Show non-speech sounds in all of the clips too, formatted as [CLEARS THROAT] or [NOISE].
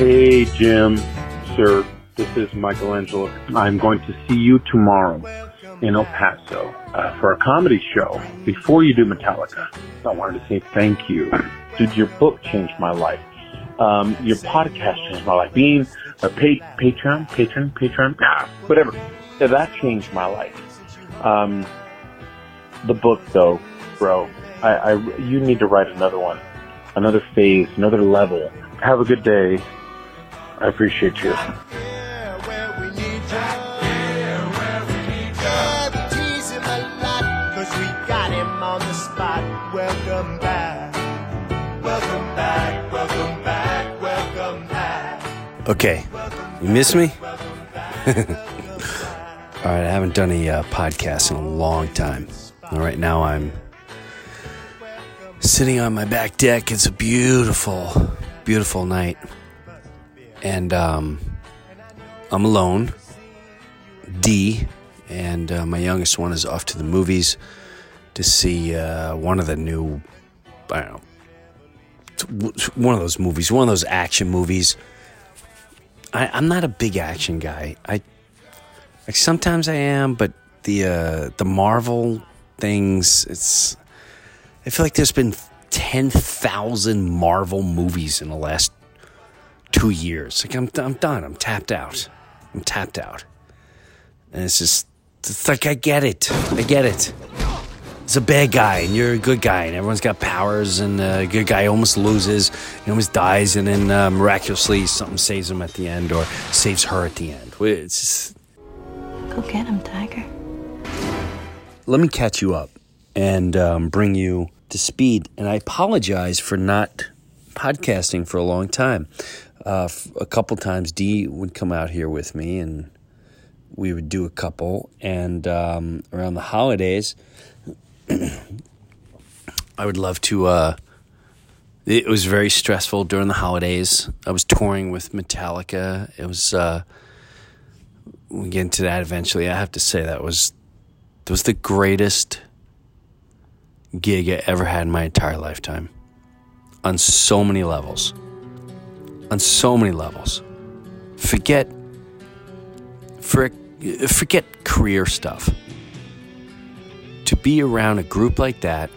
Hey, Jim, sir, this is Michelangelo. I'm going to see you tomorrow in El Paso uh, for a comedy show. Before you do Metallica, I wanted to say thank you. Did your book change my life? Um, your podcast changed my life. Being a pa- patron, patron, patron, ah, whatever. Yeah, that changed my life. Um, the book, though, bro, I, I, you need to write another one, another phase, another level. Have a good day. I appreciate you. Welcome back. Welcome back. Welcome back. Welcome back. Okay, you miss me? [LAUGHS] All right, I haven't done a uh, podcast in a long time. All right, now I'm sitting on my back deck. It's a beautiful, beautiful night. And um, I'm alone. D and uh, my youngest one is off to the movies to see uh, one of the new, I don't know, one of those movies, one of those action movies. I, I'm not a big action guy. I like sometimes I am, but the uh, the Marvel things, it's. I feel like there's been ten thousand Marvel movies in the last two years. Like I'm, I'm done. I'm tapped out. I'm tapped out. And it's just, it's like I get it. I get it. It's a bad guy, and you're a good guy, and everyone's got powers, and a good guy almost loses, he almost dies, and then uh, miraculously something saves him at the end, or saves her at the end. It's just, Go get him, Tiger. let me catch you up and um, bring you to speed. And I apologize for not podcasting for a long time. Uh, a couple times, Dee would come out here with me, and we would do a couple. And um, around the holidays, [CLEARS THROAT] I would love to. Uh, it was very stressful during the holidays. I was touring with Metallica. It was. Uh, we'll get into that eventually. I have to say that was that was the greatest gig I ever had in my entire lifetime. On so many levels. On so many levels. Forget for, forget career stuff. To be around a group like that,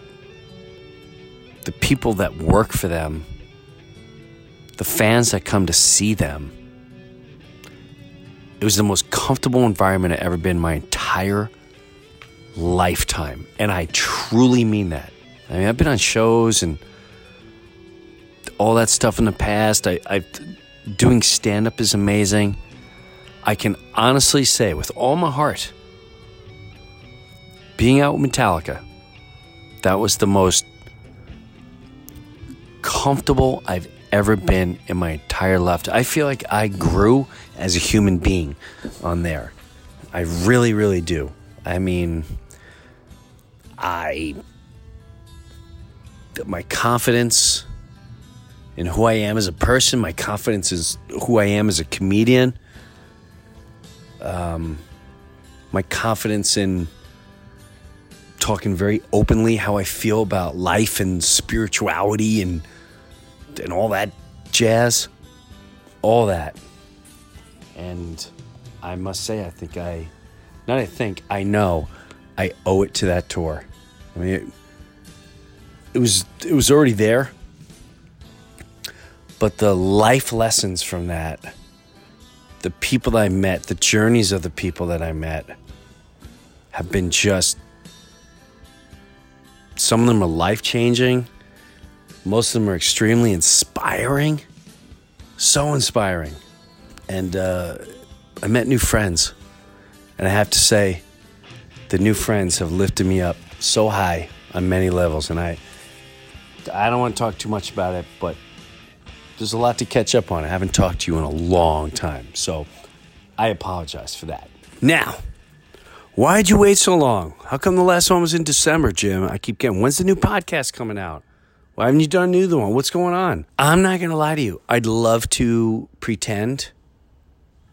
the people that work for them, the fans that come to see them, it was the most comfortable environment I've ever been in my entire lifetime. And I truly mean that. I mean, I've been on shows and all that stuff in the past. I, I doing stand up is amazing. I can honestly say with all my heart, being out with Metallica, that was the most comfortable I've ever been in my entire life. I feel like I grew as a human being on there. I really, really do. I mean, I my confidence in who I am as a person, my confidence is who I am as a comedian. Um, my confidence in talking very openly how I feel about life and spirituality and and all that jazz, all that. And I must say, I think I, not I think, I know, I owe it to that tour. I mean, it, it was it was already there, but the life lessons from that, the people that I met, the journeys of the people that I met, have been just. Some of them are life changing. Most of them are extremely inspiring. So inspiring. And uh, I met new friends. And I have to say, the new friends have lifted me up so high on many levels. And I, I don't want to talk too much about it, but there's a lot to catch up on. I haven't talked to you in a long time. So I apologize for that. Now, why'd you wait so long? How come the last one was in December, Jim? I keep getting, when's the new podcast coming out? Why haven't you done a new one? What's going on? I'm not going to lie to you. I'd love to pretend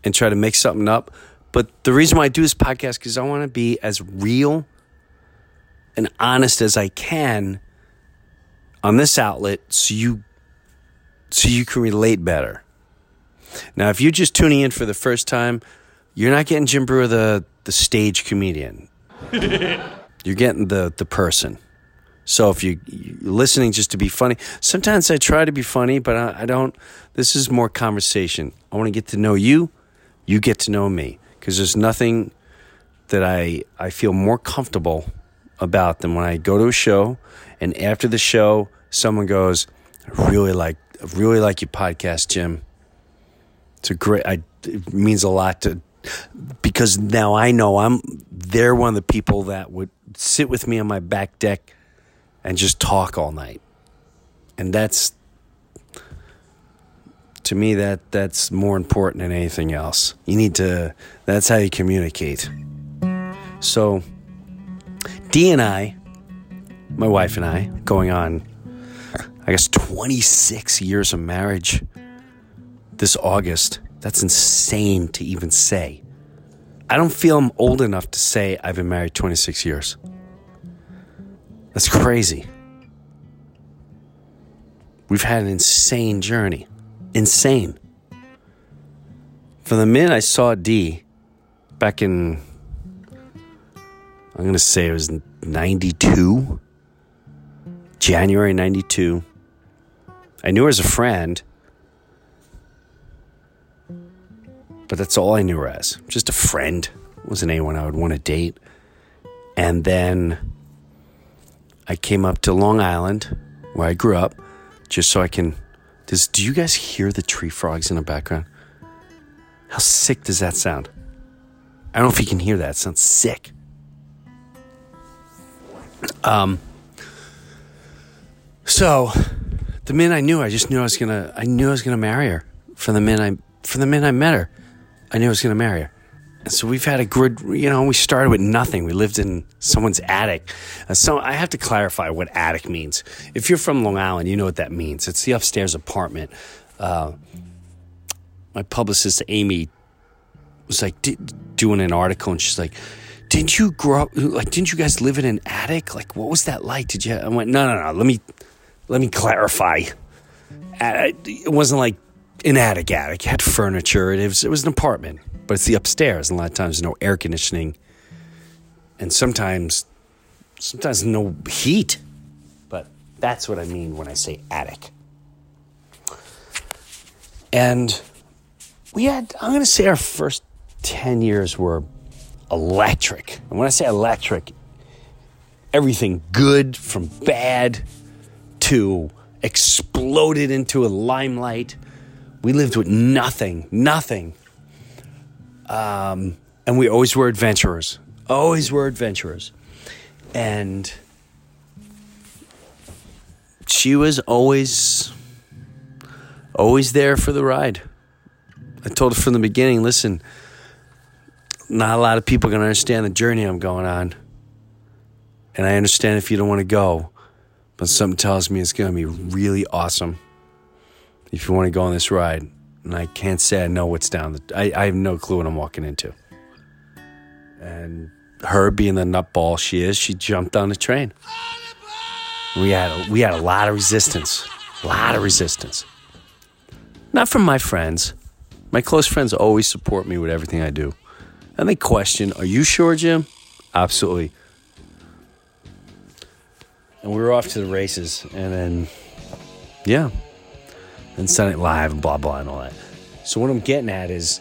and try to make something up. But the reason why I do this podcast is I want to be as real and honest as I can on this outlet so you so you can relate better. Now, if you're just tuning in for the first time, you're not getting Jim Breuer, the, the stage comedian. [LAUGHS] you're getting the, the person. So if you, you're listening just to be funny, sometimes I try to be funny, but I, I don't. This is more conversation. I want to get to know you. You get to know me because there's nothing that I I feel more comfortable about than when I go to a show and after the show someone goes, I really like I really like your podcast, Jim. It's a great I it means a lot to because now I know I'm they're one of the people that would sit with me on my back deck and just talk all night. And that's to me that that's more important than anything else. You need to that's how you communicate. So D and I, my wife and I, going on I guess 26 years of marriage this August. That's insane to even say. I don't feel I'm old enough to say I've been married 26 years. That's crazy. We've had an insane journey. Insane. From the minute I saw D back in, I'm going to say it was 92, January 92. I knew her as a friend, but that's all I knew her as. Just a friend. Wasn't anyone I would want to date. And then I came up to Long Island, where I grew up, just so I can. Does do you guys hear the tree frogs in the background? How sick does that sound? I don't know if you can hear that. It sounds sick. Um. So, the minute I knew, I just knew I was gonna. I knew I was gonna marry her. From the minute I, from the minute I met her, I knew I was gonna marry her. And so we've had a good, you know, we started with nothing. We lived in someone's attic. Uh, so I have to clarify what attic means. If you're from Long Island, you know what that means. It's the upstairs apartment. Uh, my publicist, Amy, was like doing an article and she's like, didn't you grow up, like, didn't you guys live in an attic? Like, what was that like? Did you? I went, no, no, no. Let me, let me clarify. It wasn't like an attic attic. It had furniture. It was, it was an apartment but it's the upstairs. And a lot of times, no air conditioning, and sometimes, sometimes no heat. But that's what I mean when I say attic. And we had, I'm going to say, our first ten years were electric. And when I say electric, everything good from bad to exploded into a limelight. We lived with nothing, nothing um, and we always were adventurers. Always were adventurers. And she was always, always there for the ride. I told her from the beginning listen, not a lot of people are going to understand the journey I'm going on. And I understand if you don't want to go, but something tells me it's going to be really awesome if you want to go on this ride and I can't say I know what's down. The, I, I have no clue what I'm walking into. And her being the nutball she is, she jumped on the train. We had a, we had a lot of resistance, a lot of resistance. Not from my friends. My close friends always support me with everything I do, and they question, "Are you sure, Jim?" Absolutely. And we were off to the races, and then, yeah, and Sunday Live and blah blah and all that. So what I'm getting at is,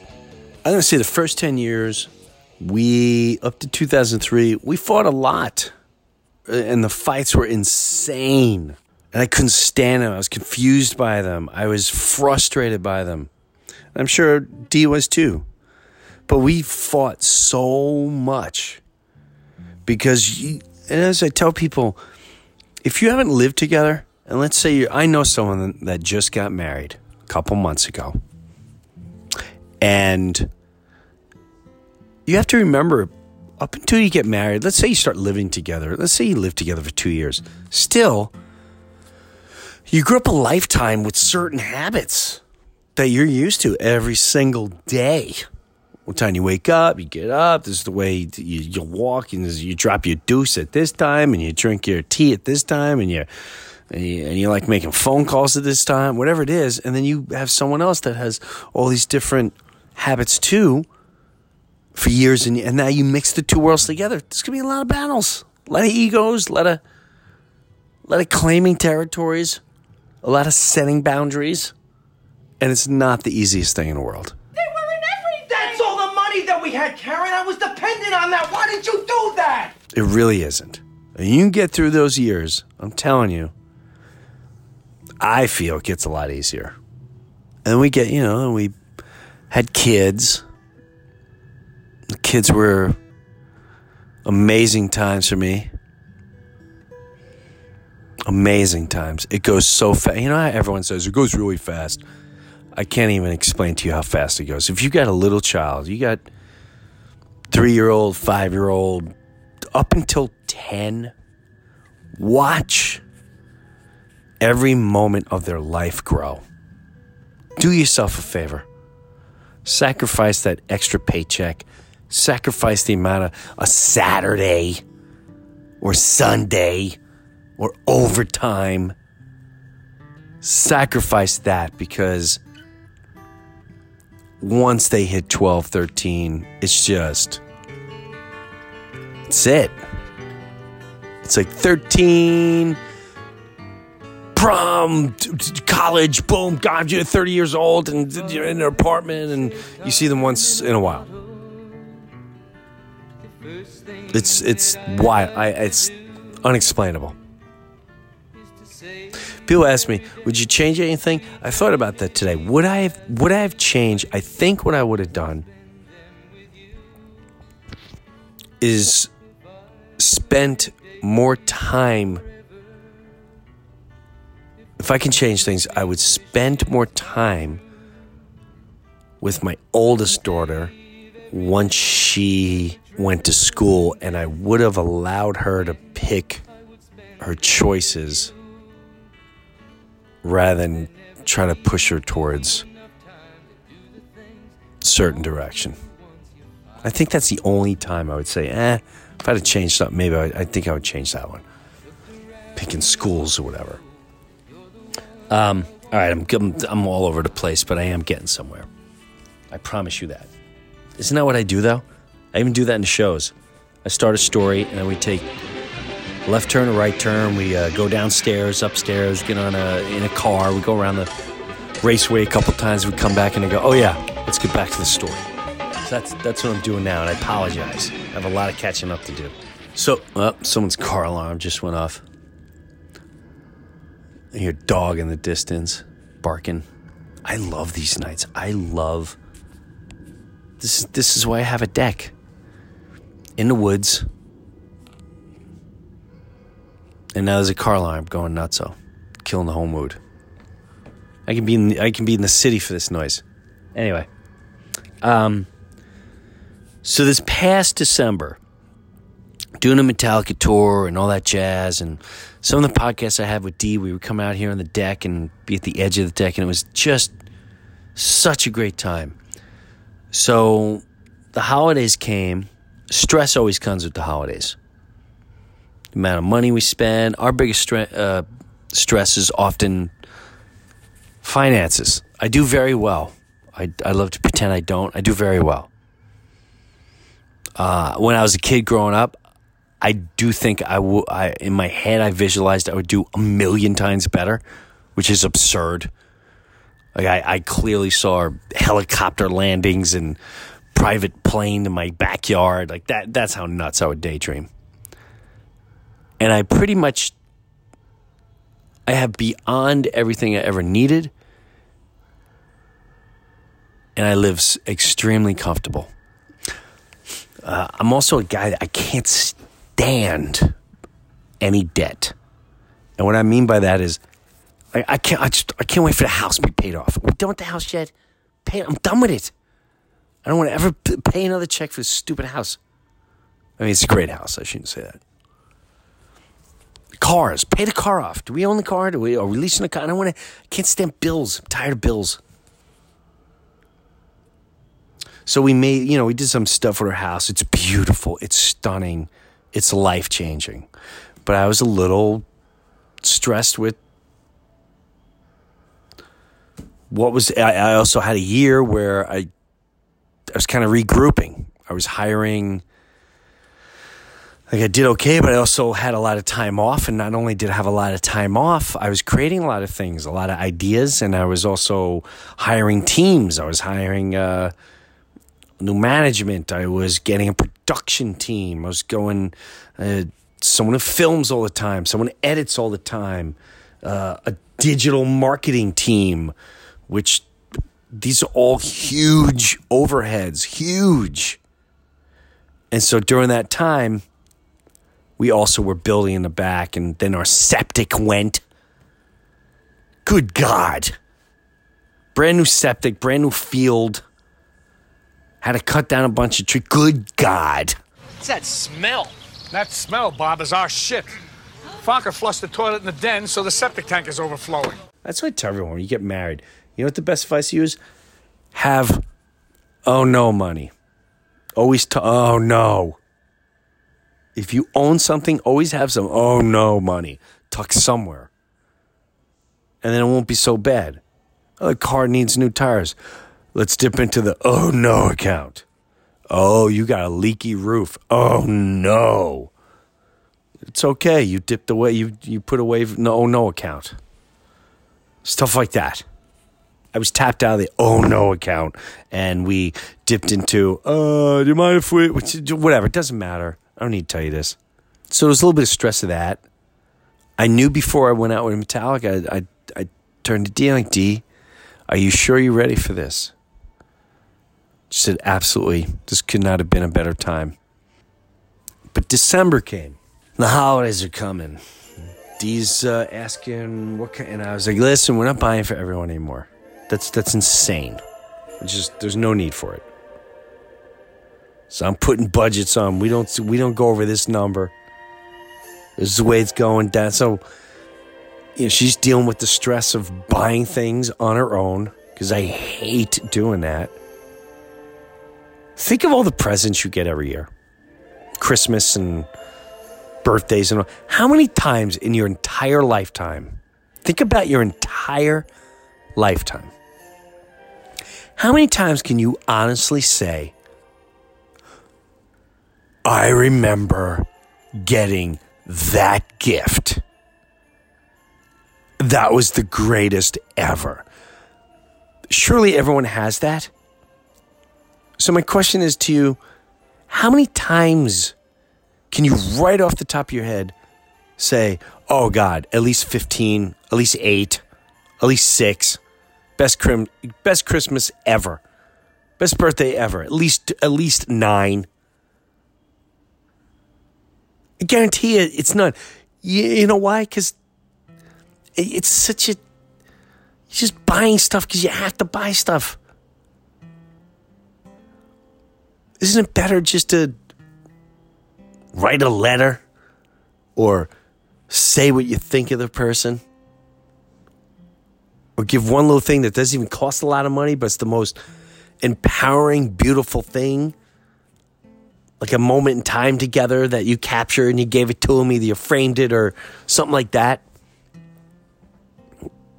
I'm gonna say the first ten years, we up to 2003, we fought a lot, Uh, and the fights were insane, and I couldn't stand them. I was confused by them. I was frustrated by them. I'm sure D was too, but we fought so much because, you, and as I tell people, if you haven't lived together and let's say you I know someone that just got married a couple months ago. And you have to remember up until you get married, let's say you start living together, let's say you live together for two years, still, you grew up a lifetime with certain habits that you're used to every single day. What time you wake up, you get up, this is the way you, you walk, and you drop your deuce at this time, and you drink your tea at this time, and you and you, and you like making phone calls at this time, whatever it is, and then you have someone else that has all these different habits too for years, and, and now you mix the two worlds together. There's gonna be a lot of battles, a lot of egos, a lot of, a lot of claiming territories, a lot of setting boundaries, and it's not the easiest thing in the world. They were in everything. That's all the money that we had, Karen. I was dependent on that. Why did you do that? It really isn't. You can get through those years. I'm telling you. I feel it gets a lot easier. And we get, you know, we had kids. The kids were amazing times for me. Amazing times. It goes so fast. You know how everyone says it goes really fast. I can't even explain to you how fast it goes. If you got a little child, you got three year old, five year old, up until 10, watch every moment of their life grow. Do yourself a favor. Sacrifice that extra paycheck. Sacrifice the amount of a Saturday or Sunday or overtime. Sacrifice that because once they hit 12, 13, it's just, it's it. It's like 13, prom, college, boom, God, you're 30 years old and you're in an apartment and you see them once in a while. It's, it's why, I, it's unexplainable. People ask me, "Would you change anything?" I thought about that today. Would I have? Would I have changed? I think what I would have done is spent more time. If I can change things, I would spend more time with my oldest daughter once she went to school, and I would have allowed her to pick her choices rather than try to push her towards certain direction. I think that's the only time I would say, eh, if I had to change something, maybe I, I think I would change that one. Picking schools or whatever. Um, all right, I'm, I'm, I'm all over the place, but I am getting somewhere. I promise you that. Isn't that what I do, though? I even do that in shows. I start a story, and then we take left turn or right turn. We uh, go downstairs, upstairs, get on a in a car. We go around the raceway a couple times. We come back and I go, oh yeah, let's get back to the story. So that's that's what I'm doing now, and I apologize. I have a lot of catching up to do. So, oh, someone's car alarm just went off. I hear dog in the distance barking. I love these nights. I love this. Is, this is why I have a deck in the woods. And now there's a car alarm going nuts, so killing the whole mood. I can be in the, I can be in the city for this noise. Anyway, um, so this past December, doing a Metallica tour and all that jazz, and some of the podcasts I had with D, we would come out here on the deck and be at the edge of the deck, and it was just such a great time. So the holidays came. Stress always comes with the holidays the amount of money we spend. Our biggest stre- uh, stress is often finances. I do very well. I, I love to pretend I don't. I do very well. Uh, when I was a kid growing up, I do think I. I in my head I visualized I would do a million times better, which is absurd. Like I, I clearly saw helicopter landings and private plane in my backyard. Like that. That's how nuts I would daydream and I pretty much I have beyond everything I ever needed and I live extremely comfortable. Uh, I'm also a guy that I can't stand any debt. And what I mean by that is I, I can't I just I can't wait for the house to be paid off. We done with the house yet? Pay I'm done with it. I don't want to ever pay another check for this stupid house. I mean, it's a great house. I shouldn't say that cars. Pay the car off. Do we own the car? Do we are we leasing the car? I don't want to. Can't stand bills. I'm tired of bills. So we made, you know, we did some stuff with our house. It's beautiful. It's stunning. It's life changing. But I was a little stressed with what was. I, I also had a year where I, I was kind of regrouping. I was hiring. Like I did okay, but I also had a lot of time off. And not only did I have a lot of time off, I was creating a lot of things, a lot of ideas, and I was also hiring teams. I was hiring uh, new management. I was getting a production team. I was going uh, someone who films all the time, someone who edits all the time, uh, a digital marketing team, which these are all huge overheads, huge. And so during that time, we also were building in the back, and then our septic went. Good God. Brand new septic, brand new field. Had to cut down a bunch of trees. Good God. What's that smell? That smell, Bob, is our shit. Fokker flushed the toilet in the den, so the septic tank is overflowing. That's what I tell everyone when you get married. You know what the best advice to use? Have oh no money. Always to oh no. If you own something, always have some oh no money tucked somewhere. And then it won't be so bad. Oh, the car needs new tires. Let's dip into the oh no account. Oh, you got a leaky roof. Oh no. It's okay. You dipped away. You you put away no oh no account. Stuff like that. I was tapped out of the oh no account, and we dipped into uh, do you mind if we whatever? It doesn't matter. I don't need to tell you this. So there was a little bit of stress of that. I knew before I went out with Metallica, I I, I turned to D like D, are you sure you're ready for this? She said, absolutely. This could not have been a better time. But December came. The holidays are coming. Dee's uh, asking what kind, and I was like, listen, we're not buying for everyone anymore. That's that's insane. It's just there's no need for it. So I'm putting budgets on. We don't we don't go over this number. This is the way it's going down. So you know, she's dealing with the stress of buying things on her own because I hate doing that. Think of all the presents you get every year. Christmas and birthdays and all. How many times in your entire lifetime? Think about your entire lifetime. How many times can you honestly say, I remember getting that gift? That was the greatest ever. Surely everyone has that. So, my question is to you how many times can you, right off the top of your head, say, oh God, at least 15, at least eight, at least six, best, crim- best Christmas ever, best birthday ever, at least, at least nine? I guarantee you it's not. You, you know why? Because it's such a. You're just buying stuff because you have to buy stuff. Isn't it better just to write a letter or say what you think of the person? Or give one little thing that doesn't even cost a lot of money, but it's the most empowering, beautiful thing? Like a moment in time together that you captured and you gave it to him, either you framed it or something like that.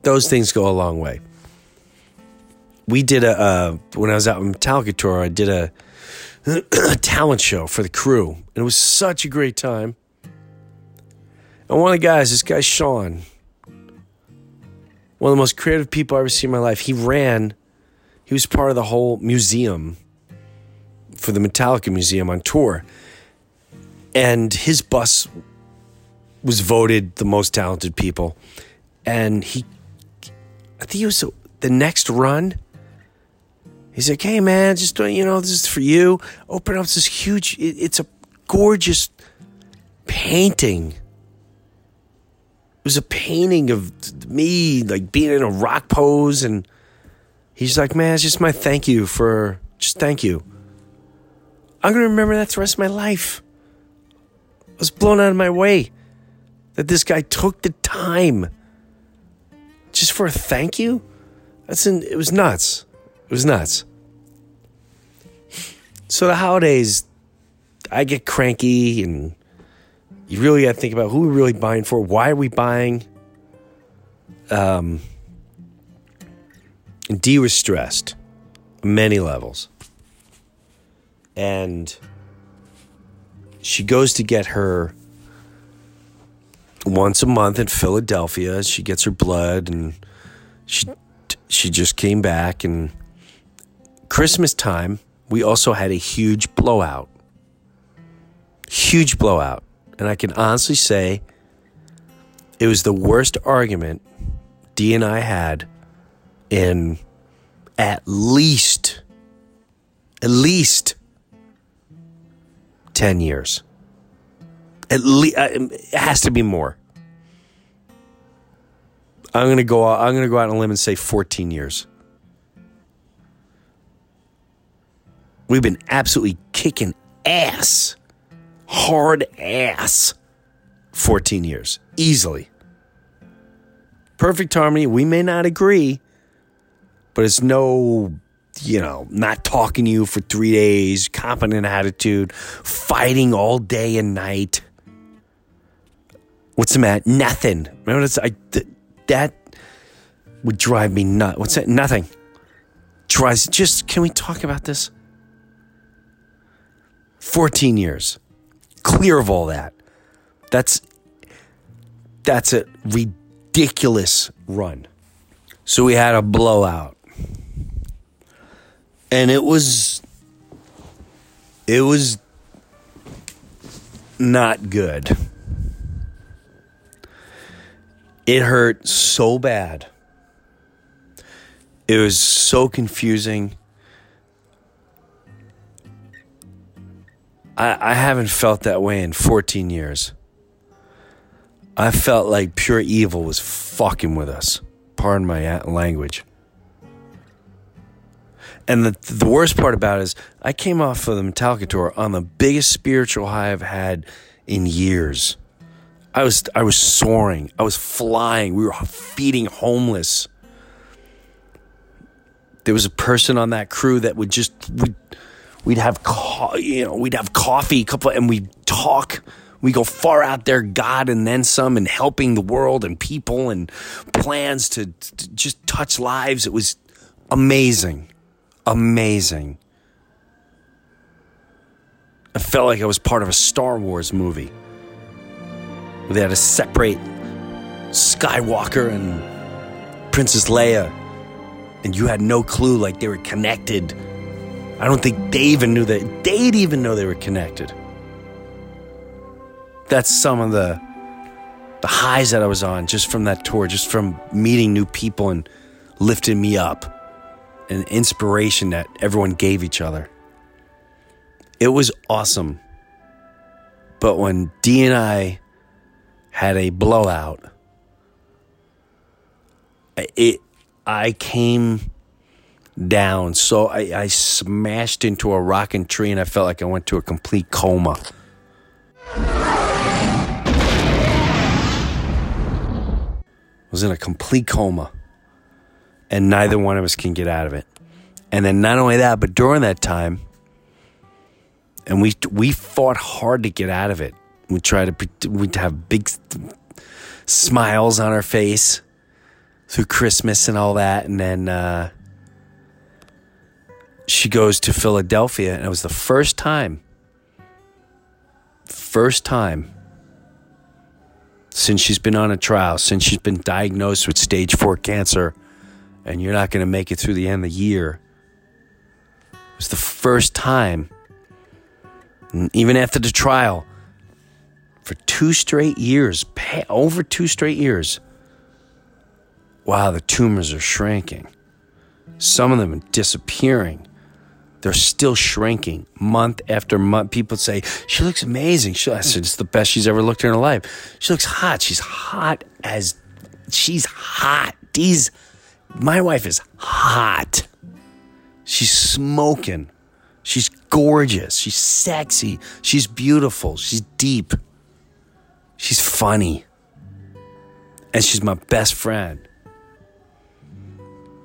Those things go a long way. We did a, uh, when I was out in Metallica tour, I did a, [CLEARS THROAT] a talent show for the crew. And it was such a great time. And one of the guys, this guy Sean, one of the most creative people I've ever seen in my life, he ran, he was part of the whole museum for the Metallica Museum on tour. And his bus was voted the most talented people. And he, I think it was the next run. He's like, hey man, just you know, this is for you. Open up this huge, it, it's a gorgeous painting. It was a painting of me, like being in a rock pose. And he's like, man, it's just my thank you for, just thank you. I'm going to remember that the rest of my life. I was blown out of my way that this guy took the time just for a thank you. That's in, it was nuts. It was nuts. So the holidays, I get cranky, and you really got to think about who we're really buying for. Why are we buying? um, Dee was stressed, many levels, and she goes to get her once a month in Philadelphia. She gets her blood, and she she just came back. And Christmas time, we also had a huge blowout, huge blowout, and I can honestly say it was the worst argument D and I had in at least at least 10 years. At least uh, um, it has to be more. I'm going to go out, I'm going to go out on a limb and say 14 years. We've been absolutely kicking ass. Hard ass. 14 years easily. Perfect harmony. We may not agree, but it's no, you know, not talking to you for three days, competent attitude, fighting all day and night. What's the matter? Nothing. Remember, that's, I, th- that would drive me nuts. What's that? Nothing. Drives, just, can we talk about this? 14 years. Clear of all that. That's, that's a ridiculous run. So we had a blowout. And it was it was not good. It hurt so bad. It was so confusing. I, I haven't felt that way in 14 years. I felt like pure evil was fucking with us. Pardon my language. And the the worst part about it is I came off of the Metallica tour on the biggest spiritual high I've had in years. I was I was soaring. I was flying. We were feeding homeless. There was a person on that crew that would just we'd, we'd have co- you know we'd have coffee, couple, and we'd talk. We go far out there, God, and then some, and helping the world and people and plans to, to just touch lives. It was amazing amazing. I felt like I was part of a Star Wars movie. They had to separate Skywalker and Princess Leia, and you had no clue like they were connected. I don't think they even knew that they'd even know they were connected. That's some of the the highs that I was on just from that tour, just from meeting new people and lifting me up and inspiration that everyone gave each other. It was awesome. But when D and I had a blowout, it I came down. So I, I smashed into a rocking tree and I felt like I went to a complete coma. I was in a complete coma and neither one of us can get out of it. And then not only that, but during that time, and we we fought hard to get out of it. We try to we'd have big smiles on our face through Christmas and all that, and then uh, she goes to Philadelphia, and it was the first time, first time since she's been on a trial, since she's been diagnosed with stage four cancer and you're not going to make it through the end of the year. It was the first time, even after the trial, for two straight years, over two straight years. Wow, the tumors are shrinking. Some of them are disappearing. They're still shrinking month after month. People say, She looks amazing. She, I said, It's the best she's ever looked in her life. She looks hot. She's hot as, she's hot. These my wife is hot. She's smoking. She's gorgeous. She's sexy. She's beautiful. She's deep. She's funny. And she's my best friend.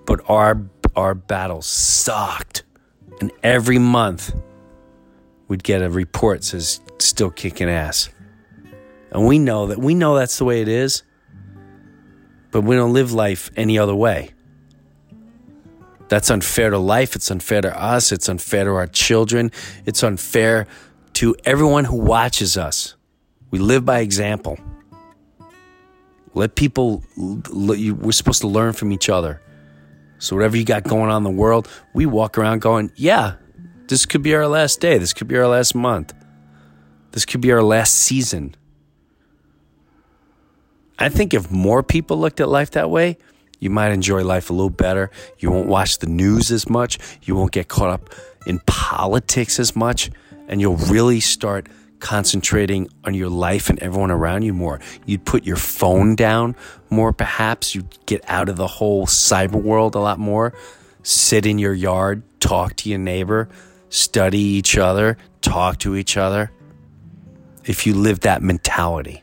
But our our battle sucked. And every month we'd get a report says still kicking ass. And we know that we know that's the way it is. but we don't live life any other way. That's unfair to life. It's unfair to us. It's unfair to our children. It's unfair to everyone who watches us. We live by example. Let people, we're supposed to learn from each other. So, whatever you got going on in the world, we walk around going, yeah, this could be our last day. This could be our last month. This could be our last season. I think if more people looked at life that way, you might enjoy life a little better. You won't watch the news as much. You won't get caught up in politics as much. And you'll really start concentrating on your life and everyone around you more. You'd put your phone down more, perhaps. You'd get out of the whole cyber world a lot more. Sit in your yard, talk to your neighbor, study each other, talk to each other. If you live that mentality.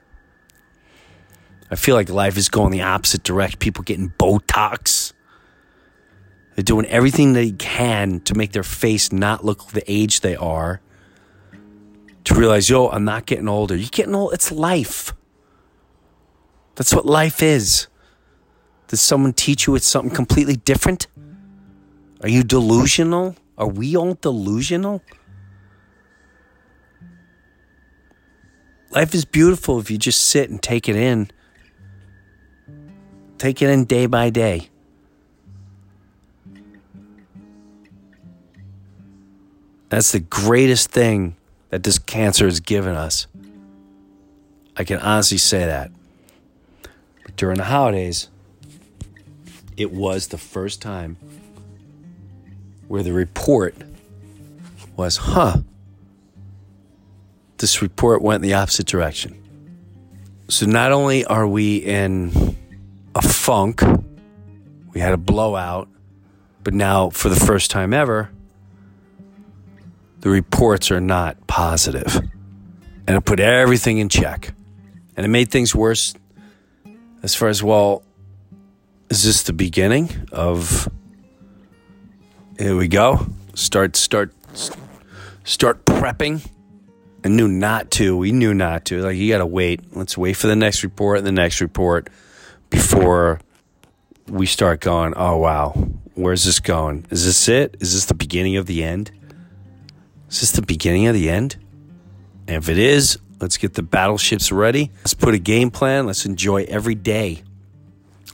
I feel like life is going the opposite direction. People getting Botox. They're doing everything they can to make their face not look the age they are. To realize, yo, I'm not getting older. You're getting old. It's life. That's what life is. Does someone teach you it's something completely different? Are you delusional? Are we all delusional? Life is beautiful if you just sit and take it in Take it in day by day. That's the greatest thing that this cancer has given us. I can honestly say that. But during the holidays, it was the first time where the report was, huh, this report went in the opposite direction. So not only are we in a funk. We had a blowout. But now, for the first time ever, the reports are not positive. And it put everything in check. And it made things worse as far as, well, is this the beginning of here we go? Start start start prepping. I knew not to. We knew not to. Like you gotta wait. Let's wait for the next report and the next report before we start going, oh, wow, where's this going? Is this it? Is this the beginning of the end? Is this the beginning of the end? And if it is, let's get the battleships ready. Let's put a game plan. Let's enjoy every day.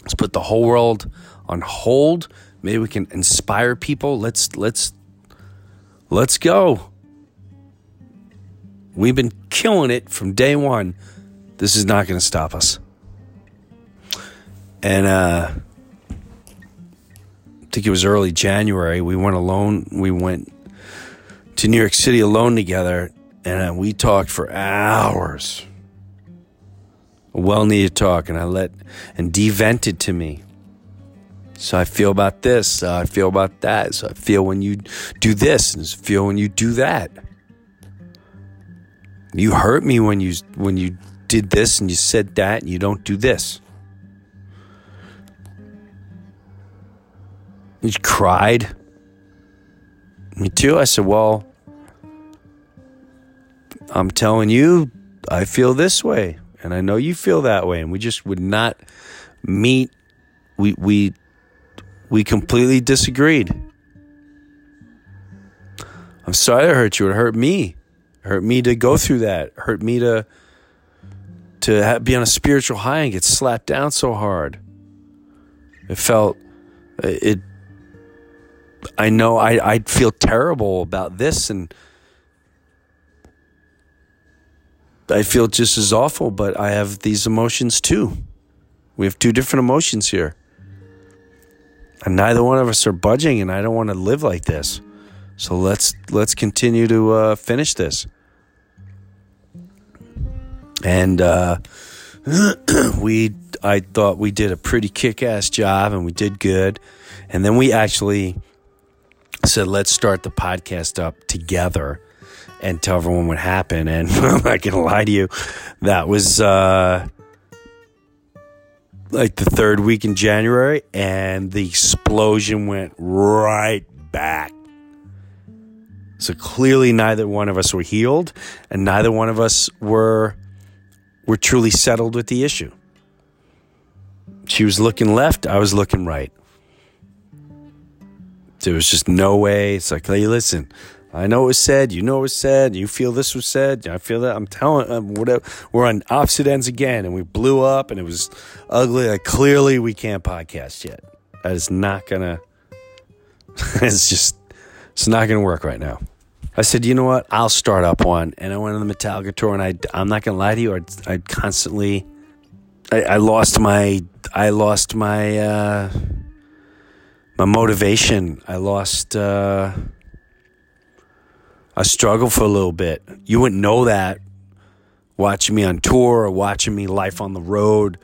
Let's put the whole world on hold. Maybe we can inspire people. Let's let's let's go. We've been killing it from day one. This is not going to stop us. And uh, I think it was early January. We went alone. We went to New York City alone together, and uh, we talked for hours. A well needed talk, and I let and Dee vented to me. So I feel about this. So I feel about that. So I feel when you do this, and I feel when you do that. You hurt me when you when you did this and you said that, and you don't do this. He cried. Me too. I said, Well, I'm telling you, I feel this way. And I know you feel that way. And we just would not meet. We, we, we completely disagreed. I'm sorry to hurt you. It hurt me. It hurt me to go through that. It hurt me to to have, be on a spiritual high and get slapped down so hard. It felt it I know I, I'd feel terrible about this and I feel just as awful, but I have these emotions too. We have two different emotions here. And neither one of us are budging and I don't want to live like this. So let's let's continue to uh, finish this. And uh, [CLEARS THROAT] we I thought we did a pretty kick-ass job and we did good. And then we actually said, let's start the podcast up together and tell everyone what happened. [LAUGHS] And I'm not going to lie to you, that was uh, like the third week in January, and the explosion went right back. So clearly, neither one of us were healed, and neither one of us were were truly settled with the issue. She was looking left, I was looking right. There was just no way. It's like, hey, listen, I know it was said. You know it was said. You feel this was said. I feel that. I'm telling. Um, whatever. We're on opposite ends again, and we blew up, and it was ugly. Like clearly, we can't podcast yet. That is not gonna. [LAUGHS] it's just. It's not gonna work right now. I said, you know what? I'll start up one, and I went on the Metallica tour, and I. I'm not gonna lie to you. I'd, I'd constantly. I, I lost my. I lost my. Uh, my motivation. I lost. Uh, I struggled for a little bit. You wouldn't know that watching me on tour or watching me life on the road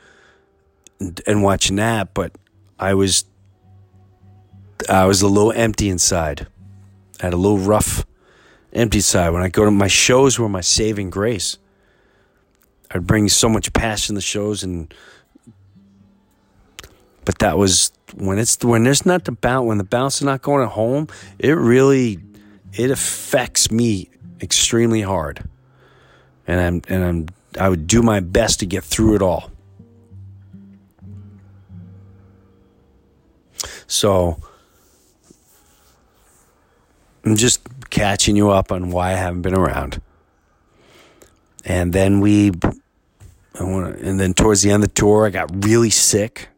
and, and watching that, but I was I was a little empty inside. I had a little rough, empty side. When I go to my shows, were my saving grace. I'd bring so much passion to the shows, and but that was when it's when there's not the bounce when the bounce is not going at home. It really it affects me extremely hard, and I'm and I'm I would do my best to get through it all. So I'm just catching you up on why I haven't been around. And then we, I want and then towards the end of the tour, I got really sick.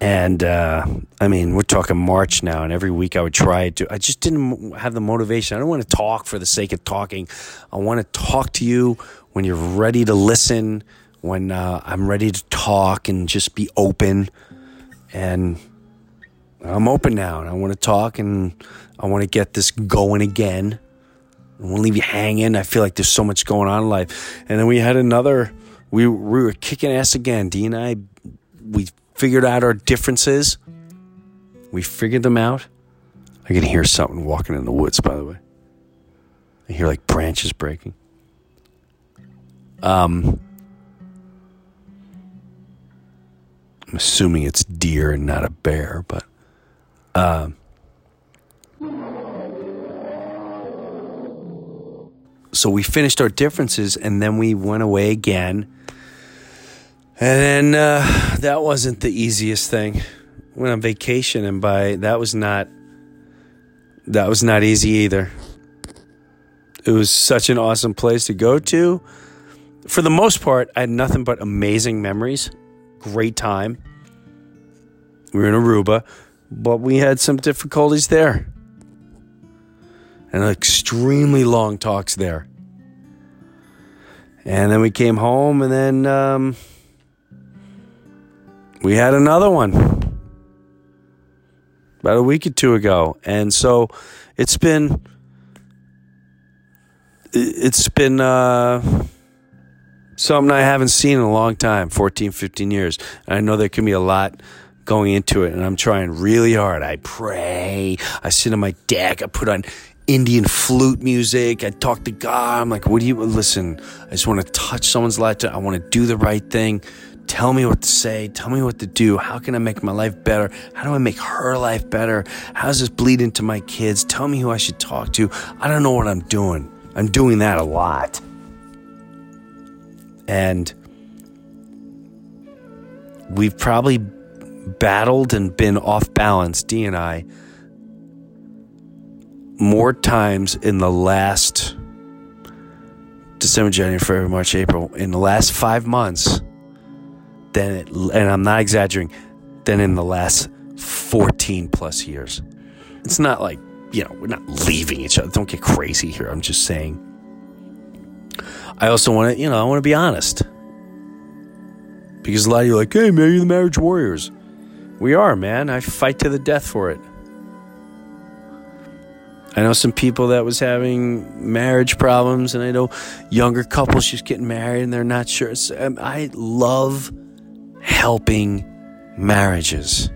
And uh, I mean, we're talking March now, and every week I would try to. I just didn't have the motivation. I don't want to talk for the sake of talking. I want to talk to you when you're ready to listen, when uh, I'm ready to talk and just be open. And I'm open now, and I want to talk, and I want to get this going again. I won't leave you hanging. I feel like there's so much going on in life. And then we had another. We we were kicking ass again. Dee and I, we figured out our differences. We figured them out. I can hear something walking in the woods, by the way. I hear like branches breaking. Um, I'm assuming it's deer and not a bear, but uh, so we finished our differences and then we went away again. And then uh, that wasn't the easiest thing. Went on vacation, and by that was not that was not easy either. It was such an awesome place to go to. For the most part, I had nothing but amazing memories. Great time. We were in Aruba, but we had some difficulties there. And extremely long talks there. And then we came home, and then um, we had another one about a week or two ago. And so it's been it's been uh, something I haven't seen in a long time 14, 15 years. And I know there can be a lot going into it, and I'm trying really hard. I pray, I sit on my deck, I put on Indian flute music, I talk to God. I'm like, what do you listen? I just want to touch someone's life, I want to do the right thing. Tell me what to say. Tell me what to do. How can I make my life better? How do I make her life better? How does this bleed into my kids? Tell me who I should talk to. I don't know what I'm doing. I'm doing that a lot. And we've probably battled and been off balance, D and I, more times in the last December, January, February, March, April, in the last five months than it, and I'm not exaggerating, than in the last 14 plus years. It's not like, you know, we're not leaving each other. Don't get crazy here. I'm just saying. I also want to, you know, I want to be honest. Because a lot of you are like, hey, man, you're the marriage warriors. We are, man. I fight to the death for it. I know some people that was having marriage problems, and I know younger couples just getting married and they're not sure. Um, I love helping marriages.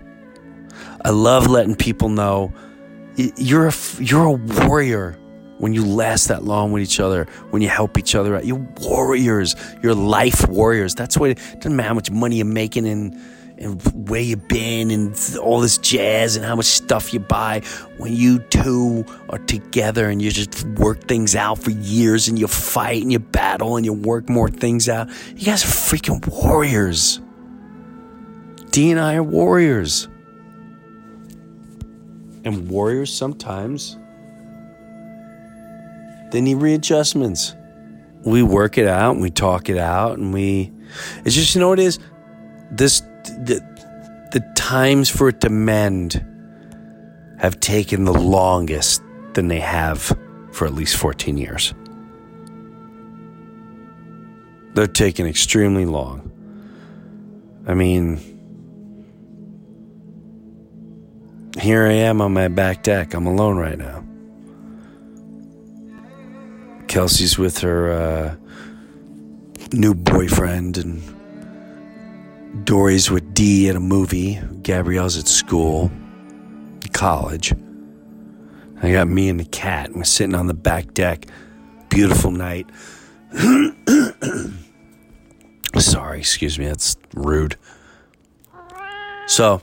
I love letting people know you're a, you're a warrior when you last that long with each other, when you help each other out. You're warriors. You're life warriors. That's what it doesn't matter how much money you're making and, and where you've been and all this jazz and how much stuff you buy. When you two are together and you just work things out for years and you fight and you battle and you work more things out, you guys are freaking warriors. D and I are warriors. And warriors sometimes they need readjustments. We work it out and we talk it out and we it's just you know what it is? This the, the times for it to mend have taken the longest than they have for at least 14 years. They're taking extremely long. I mean, here I am on my back deck. I'm alone right now. Kelsey's with her uh, new boyfriend, and Dory's with D at a movie. Gabrielle's at school, college. I got me and the cat. We're sitting on the back deck. Beautiful night. [COUGHS] Sorry, excuse me. That's rude. So,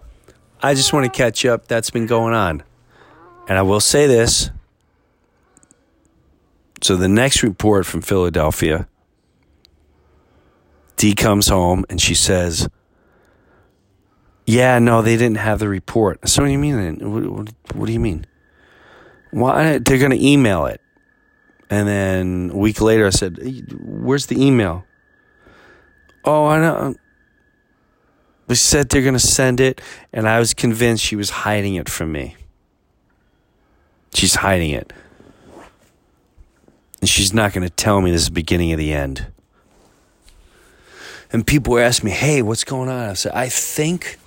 I just want to catch up. That's been going on. And I will say this. So, the next report from Philadelphia, Dee comes home and she says, Yeah, no, they didn't have the report. So, what do you mean? What, what, what do you mean? Why? They're going to email it. And then a week later, I said, Where's the email? Oh, I know. They said they're going to send it, and I was convinced she was hiding it from me. She's hiding it. And she's not going to tell me this is the beginning of the end. And people were asking me, hey, what's going on? I said, I think.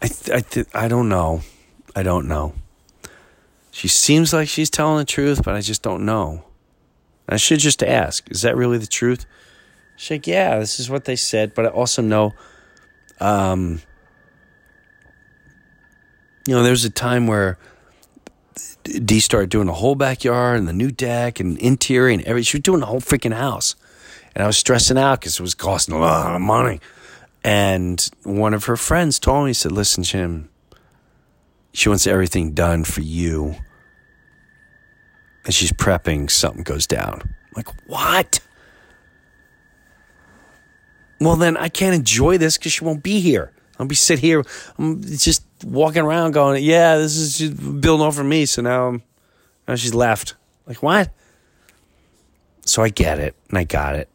I, th- I, th- I don't know. I don't know. She seems like she's telling the truth, but I just don't know. I should just ask, is that really the truth? She's like, yeah, this is what they said, but I also know, um, you know, there's a time where D started doing the whole backyard and the new deck and interior and everything. She was doing the whole freaking house. And I was stressing out because it was costing a lot of money. And one of her friends told me, said, listen, Jim, she wants everything done for you. And she's prepping something goes down. I'm like, what? Well, then I can't enjoy this because she won't be here. I'll be sit here. I'm just walking around going, yeah, this is just building over me. So now, I'm, now she's left. Like, what? So I get it and I got it.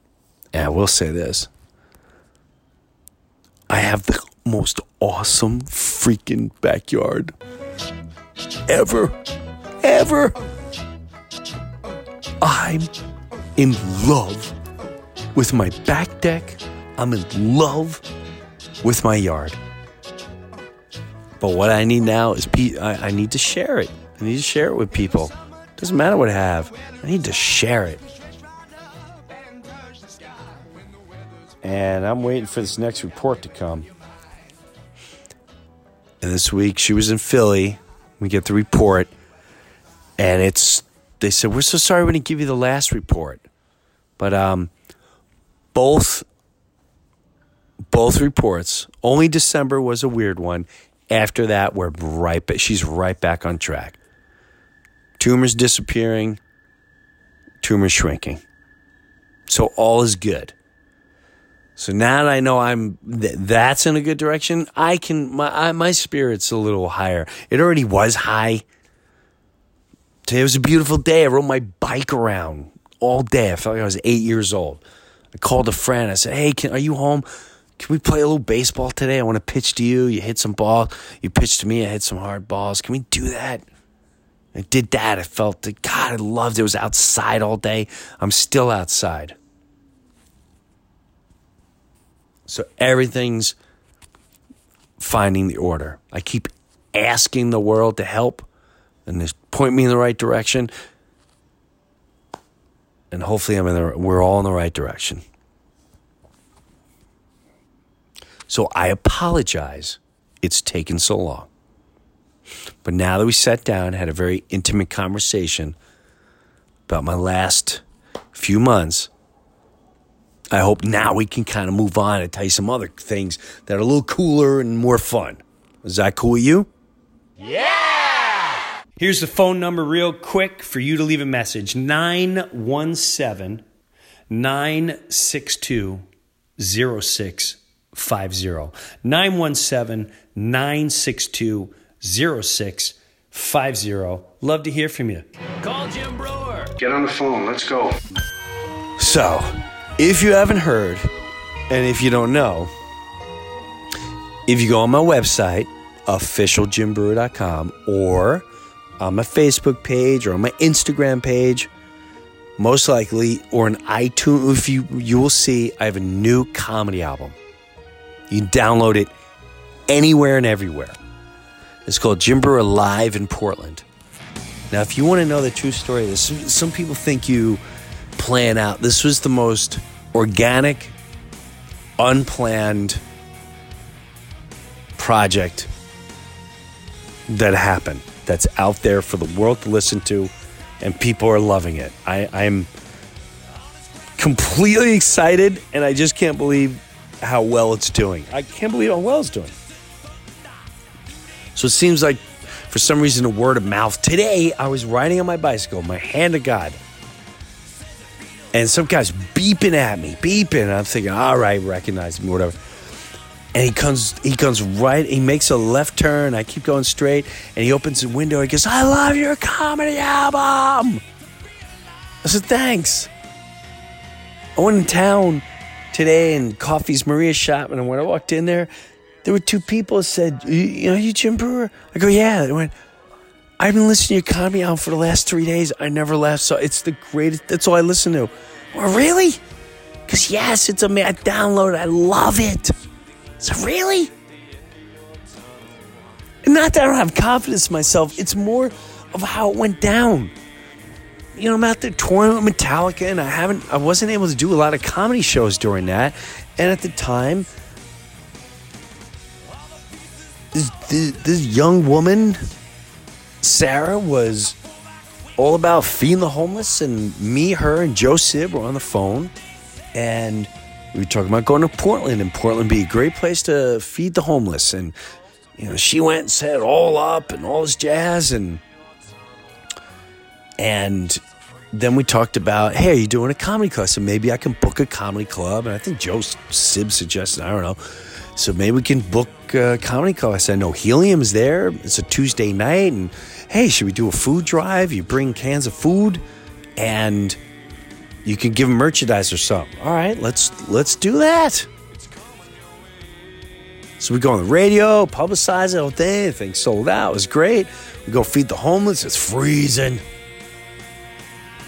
And I will say this I have the most awesome freaking backyard ever, ever. I'm in love with my back deck. I'm in love with my yard. But what I need now is pe- I, I need to share it. I need to share it with people. Doesn't matter what I have. I need to share it. And I'm waiting for this next report to come. And this week she was in Philly. We get the report, and it's they said we're so sorry we didn't give you the last report, but um, both both reports. Only December was a weird one. After that, we're right. Back, she's right back on track. Tumors disappearing. Tumors shrinking. So all is good. So now that I know I'm th- that's in a good direction, I can my I, my spirit's a little higher. It already was high. Today was a beautiful day. I rode my bike around all day. I felt like I was eight years old. I called a friend. I said, "Hey, can, are you home? Can we play a little baseball today? I want to pitch to you. You hit some ball. You pitch to me. I hit some hard balls. Can we do that?" I did that. I felt that God, I loved it. It was outside all day. I'm still outside. So everything's finding the order. I keep asking the world to help and just point me in the right direction. And hopefully I'm in the we're all in the right direction. So I apologize it's taken so long. But now that we sat down, and had a very intimate conversation about my last few months, I hope now we can kind of move on and tell you some other things that are a little cooler and more fun. Is that cool with you? Yeah! Here's the phone number, real quick, for you to leave a message 917 962 06 917 962 0650. Love to hear from you. Call Jim Breuer. Get on the phone. Let's go. So, if you haven't heard, and if you don't know, if you go on my website, officialjimbreuer.com, or on my Facebook page or on my Instagram page, most likely, or an iTunes, if you you will see I have a new comedy album. You can download it anywhere and everywhere. It's called Jim Breuer Live in Portland. Now, if you want to know the true story of this, some, people think you plan out. This was the most organic, unplanned project that happened. That's out there for the world to listen to, and people are loving it. I, I'm completely excited, and I just can't believe how well it's doing. I can't believe how well it's doing. So it seems like, for some reason, a word of mouth. Today, I was riding on my bicycle, my hand to God, and some guy's beeping at me, beeping. I'm thinking, all right, recognize me, whatever. And he comes, he comes right. He makes a left turn. I keep going straight, and he opens the window. He goes, "I love your comedy album." I said, "Thanks." I went in town today in Coffee's Maria shop, and when I walked in there, there were two people said, "You, know, you Jim Breuer?" I go, "Yeah." They went. I've been listening to your comedy album for the last three days. I never left, so it's the greatest. That's all I listen to. Well, really? Because yes, it's amazing. I download. I love it. So really? And not that I don't have confidence in myself. It's more of how it went down. You know, I'm out there touring with Metallica, and I haven't. I wasn't able to do a lot of comedy shows during that. And at the time, this, this, this young woman, Sarah, was all about feeding the homeless, and me, her, and Joe Sib were on the phone, and we were talking about going to Portland, and Portland be a great place to feed the homeless. And you know, she went and set all up and all this jazz, and and then we talked about, hey, are you doing a comedy club? So maybe I can book a comedy club. And I think Joe Sib suggested, I don't know. So maybe we can book a comedy club. I said, no, Helium's there. It's a Tuesday night. And hey, should we do a food drive? You bring cans of food and you can give them merchandise or something. All right, let's let's do that. So we go on the radio, publicize it whole thing. The thing sold out. It was great. We go feed the homeless. It's freezing.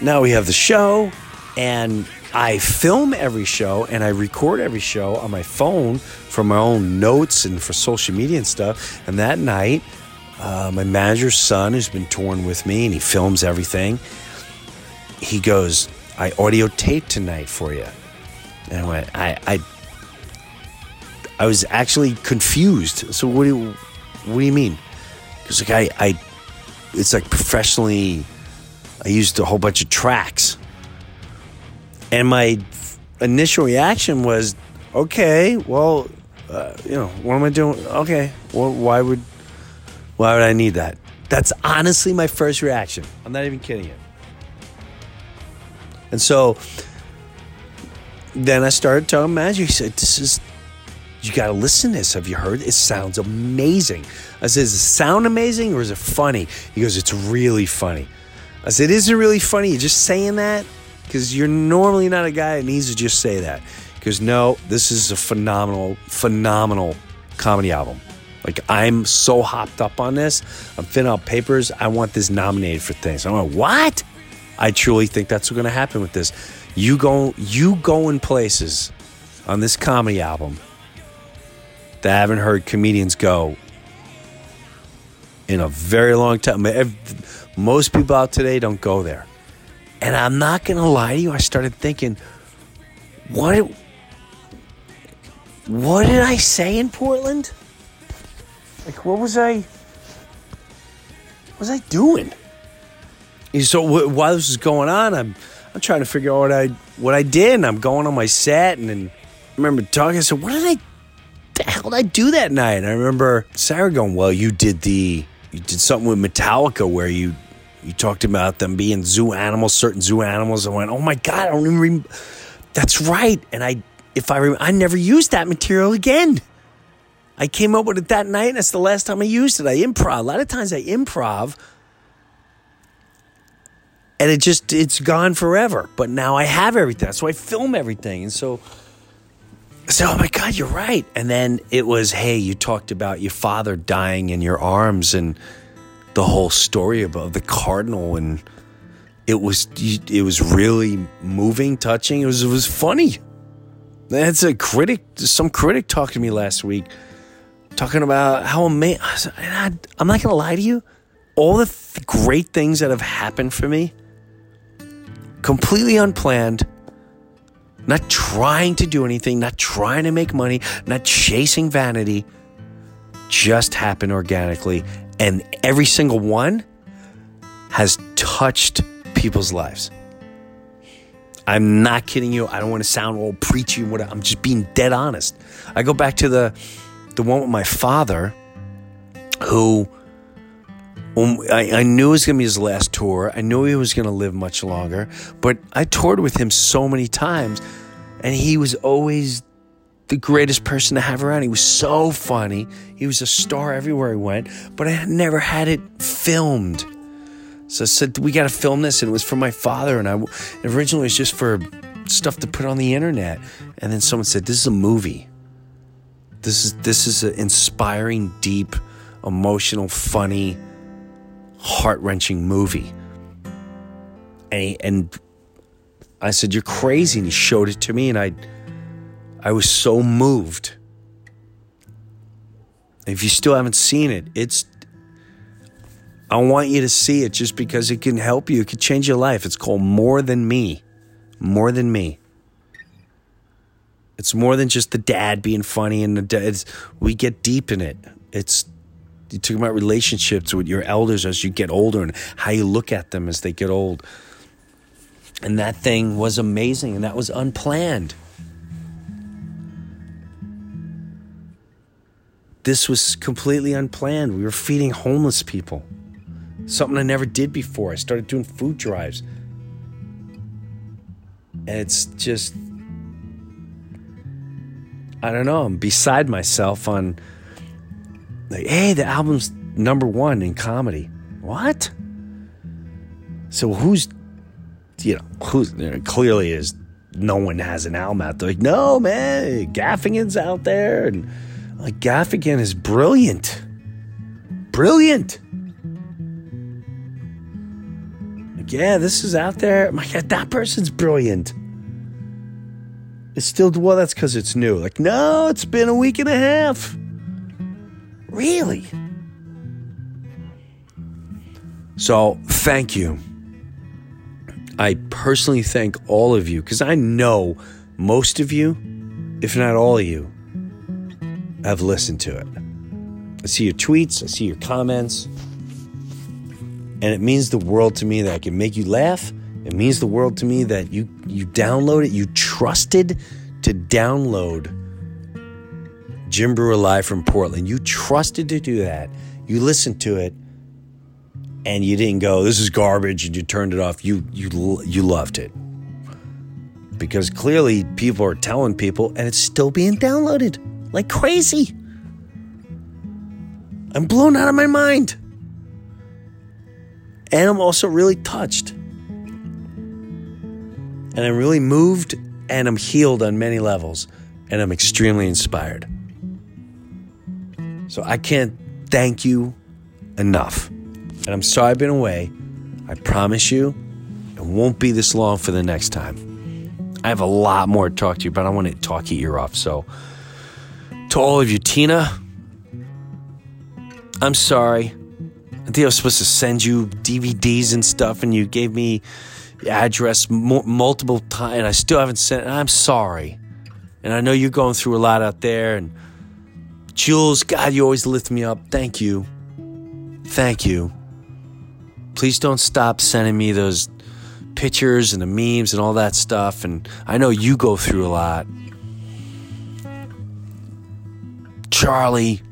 Now we have the show, and I film every show and I record every show on my phone for my own notes and for social media and stuff. And that night, uh, my manager's son, who's been touring with me, and he films everything. He goes, "I audio tape tonight for you," and I went, "I, I, I was actually confused. So what do you, what do you mean?" Because like I, I, it's like professionally. I used a whole bunch of tracks. And my initial reaction was, okay, well, uh, you know, what am I doing? Okay, well, why would, why would I need that? That's honestly my first reaction. I'm not even kidding you. And so then I started telling Magic. He said, "This is, you got to listen to this. Have you heard? It sounds amazing." I said, "Does it sound amazing or is it funny?" He goes, "It's really funny." I said, "Is it really funny? Just saying that because you're normally not a guy that needs to just say that." Because "No, this is a phenomenal, phenomenal comedy album. Like I'm so hopped up on this. I'm filling out papers. I want this nominated for things." I'm like, "What?" I truly think that's what's going to happen with this. You go, you go in places on this comedy album that I haven't heard comedians go in a very long time. Most people out today don't go there. And I'm not going to lie to you. I started thinking, what, what did I say in Portland? Like, what was I, what was I doing? And so wh- while this is going on, I'm I'm trying to figure out what I what I did. And I'm going on my set, and then I remember talking. I said, "What did I? The hell did I do that night?" And I remember Sarah going, "Well, you did the you did something with Metallica where you you talked about them being zoo animals, certain zoo animals." I went, "Oh my god, I don't even." Remember. That's right, and I if I rem- I never used that material again. I came up with it that night, and that's the last time I used it. I improv. A lot of times I improv, and it just it's gone forever. But now I have everything, so I film everything, and so. So, oh my God, you're right. And then it was, hey, you talked about your father dying in your arms and the whole story about the cardinal, and it was it was really moving, touching. It was it was funny. That's a critic. Some critic talked to me last week, talking about how amazing. I'm not gonna lie to you. All the th- great things that have happened for me, completely unplanned. Not trying to do anything, not trying to make money, not chasing vanity, just happened organically. And every single one has touched people's lives. I'm not kidding you. I don't want to sound all preachy. I'm just being dead honest. I go back to the the one with my father, who um, I, I knew it was going to be his last tour. I knew he was going to live much longer, but I toured with him so many times, and he was always the greatest person to have around. He was so funny. He was a star everywhere he went, but I had never had it filmed. So I said, "We got to film this," and it was for my father. And I originally it was just for stuff to put on the internet. And then someone said, "This is a movie. This is this is an inspiring, deep, emotional, funny, heart wrenching movie." And he, and I said, "You're crazy," and he showed it to me, and I I was so moved. If you still haven't seen it, it's I want you to see it just because it can help you. It can change your life. It's called More Than Me. More Than Me. It's more than just the dad being funny and the dad. we get deep in it. It's you talk about relationships with your elders as you get older and how you look at them as they get old. And that thing was amazing and that was unplanned. This was completely unplanned. We were feeding homeless people. Something I never did before. I started doing food drives. And it's just, I don't know, I'm beside myself on, like, hey, the album's number one in comedy. What? So who's, you know, who's, you know, clearly is, no one has an album out there. Like, no, man, Gaffigan's out there. And like, Gaffigan is brilliant. Brilliant. Like, yeah, this is out there. My God, that person's brilliant. It's still, well, that's because it's new. Like, no, it's been a week and a half. Really? So, thank you. I personally thank all of you because I know most of you, if not all of you, have listened to it. I see your tweets, I see your comments. And it means the world to me that I can make you laugh. It means the world to me that you you download it, you trusted to download Jim Breuer Live from Portland. You trusted to do that. You listened to it and you didn't go, this is garbage, and you turned it off. You you you loved it. Because clearly people are telling people and it's still being downloaded like crazy. I'm blown out of my mind. And I'm also really touched. And I'm really moved and I'm healed on many levels. And I'm extremely inspired. So I can't thank you enough. And I'm sorry I've been away. I promise you it won't be this long for the next time. I have a lot more to talk to you, but I want to talk your ear off. So, to all of you, Tina, I'm sorry. I think I was supposed to send you DVDs and stuff, and you gave me the address multiple times, and I still haven't sent. I'm sorry, and I know you're going through a lot out there. And Jules, God, you always lift me up. Thank you, thank you. Please don't stop sending me those pictures and the memes and all that stuff. And I know you go through a lot. Charlie,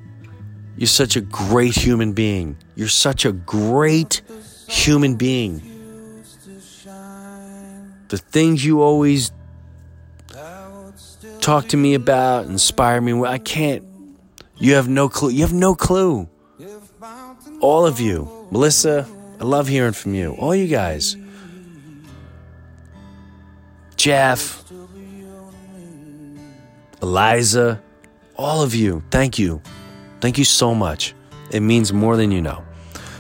you're such a great human being. You're such a great human being. The things you always talk to me about, inspire me. I can't. You have no clue. You have no clue. All of you. Melissa, I love hearing from you. All you guys. Jeff, Eliza, all of you. Thank you. Thank you so much. It means more than you know.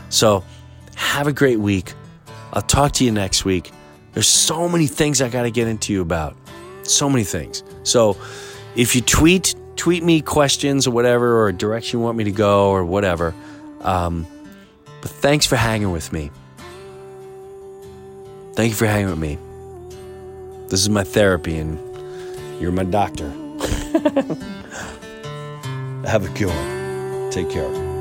So, have a great week. I'll talk to you next week. There's so many things I got to get into you about. So many things. So, if you tweet, tweet me questions or whatever, or a direction you want me to go or whatever. Um, but thanks for hanging with me. Thank you for hanging with me. This is my therapy, and you're my doctor. [LAUGHS] Have a good one. Take care.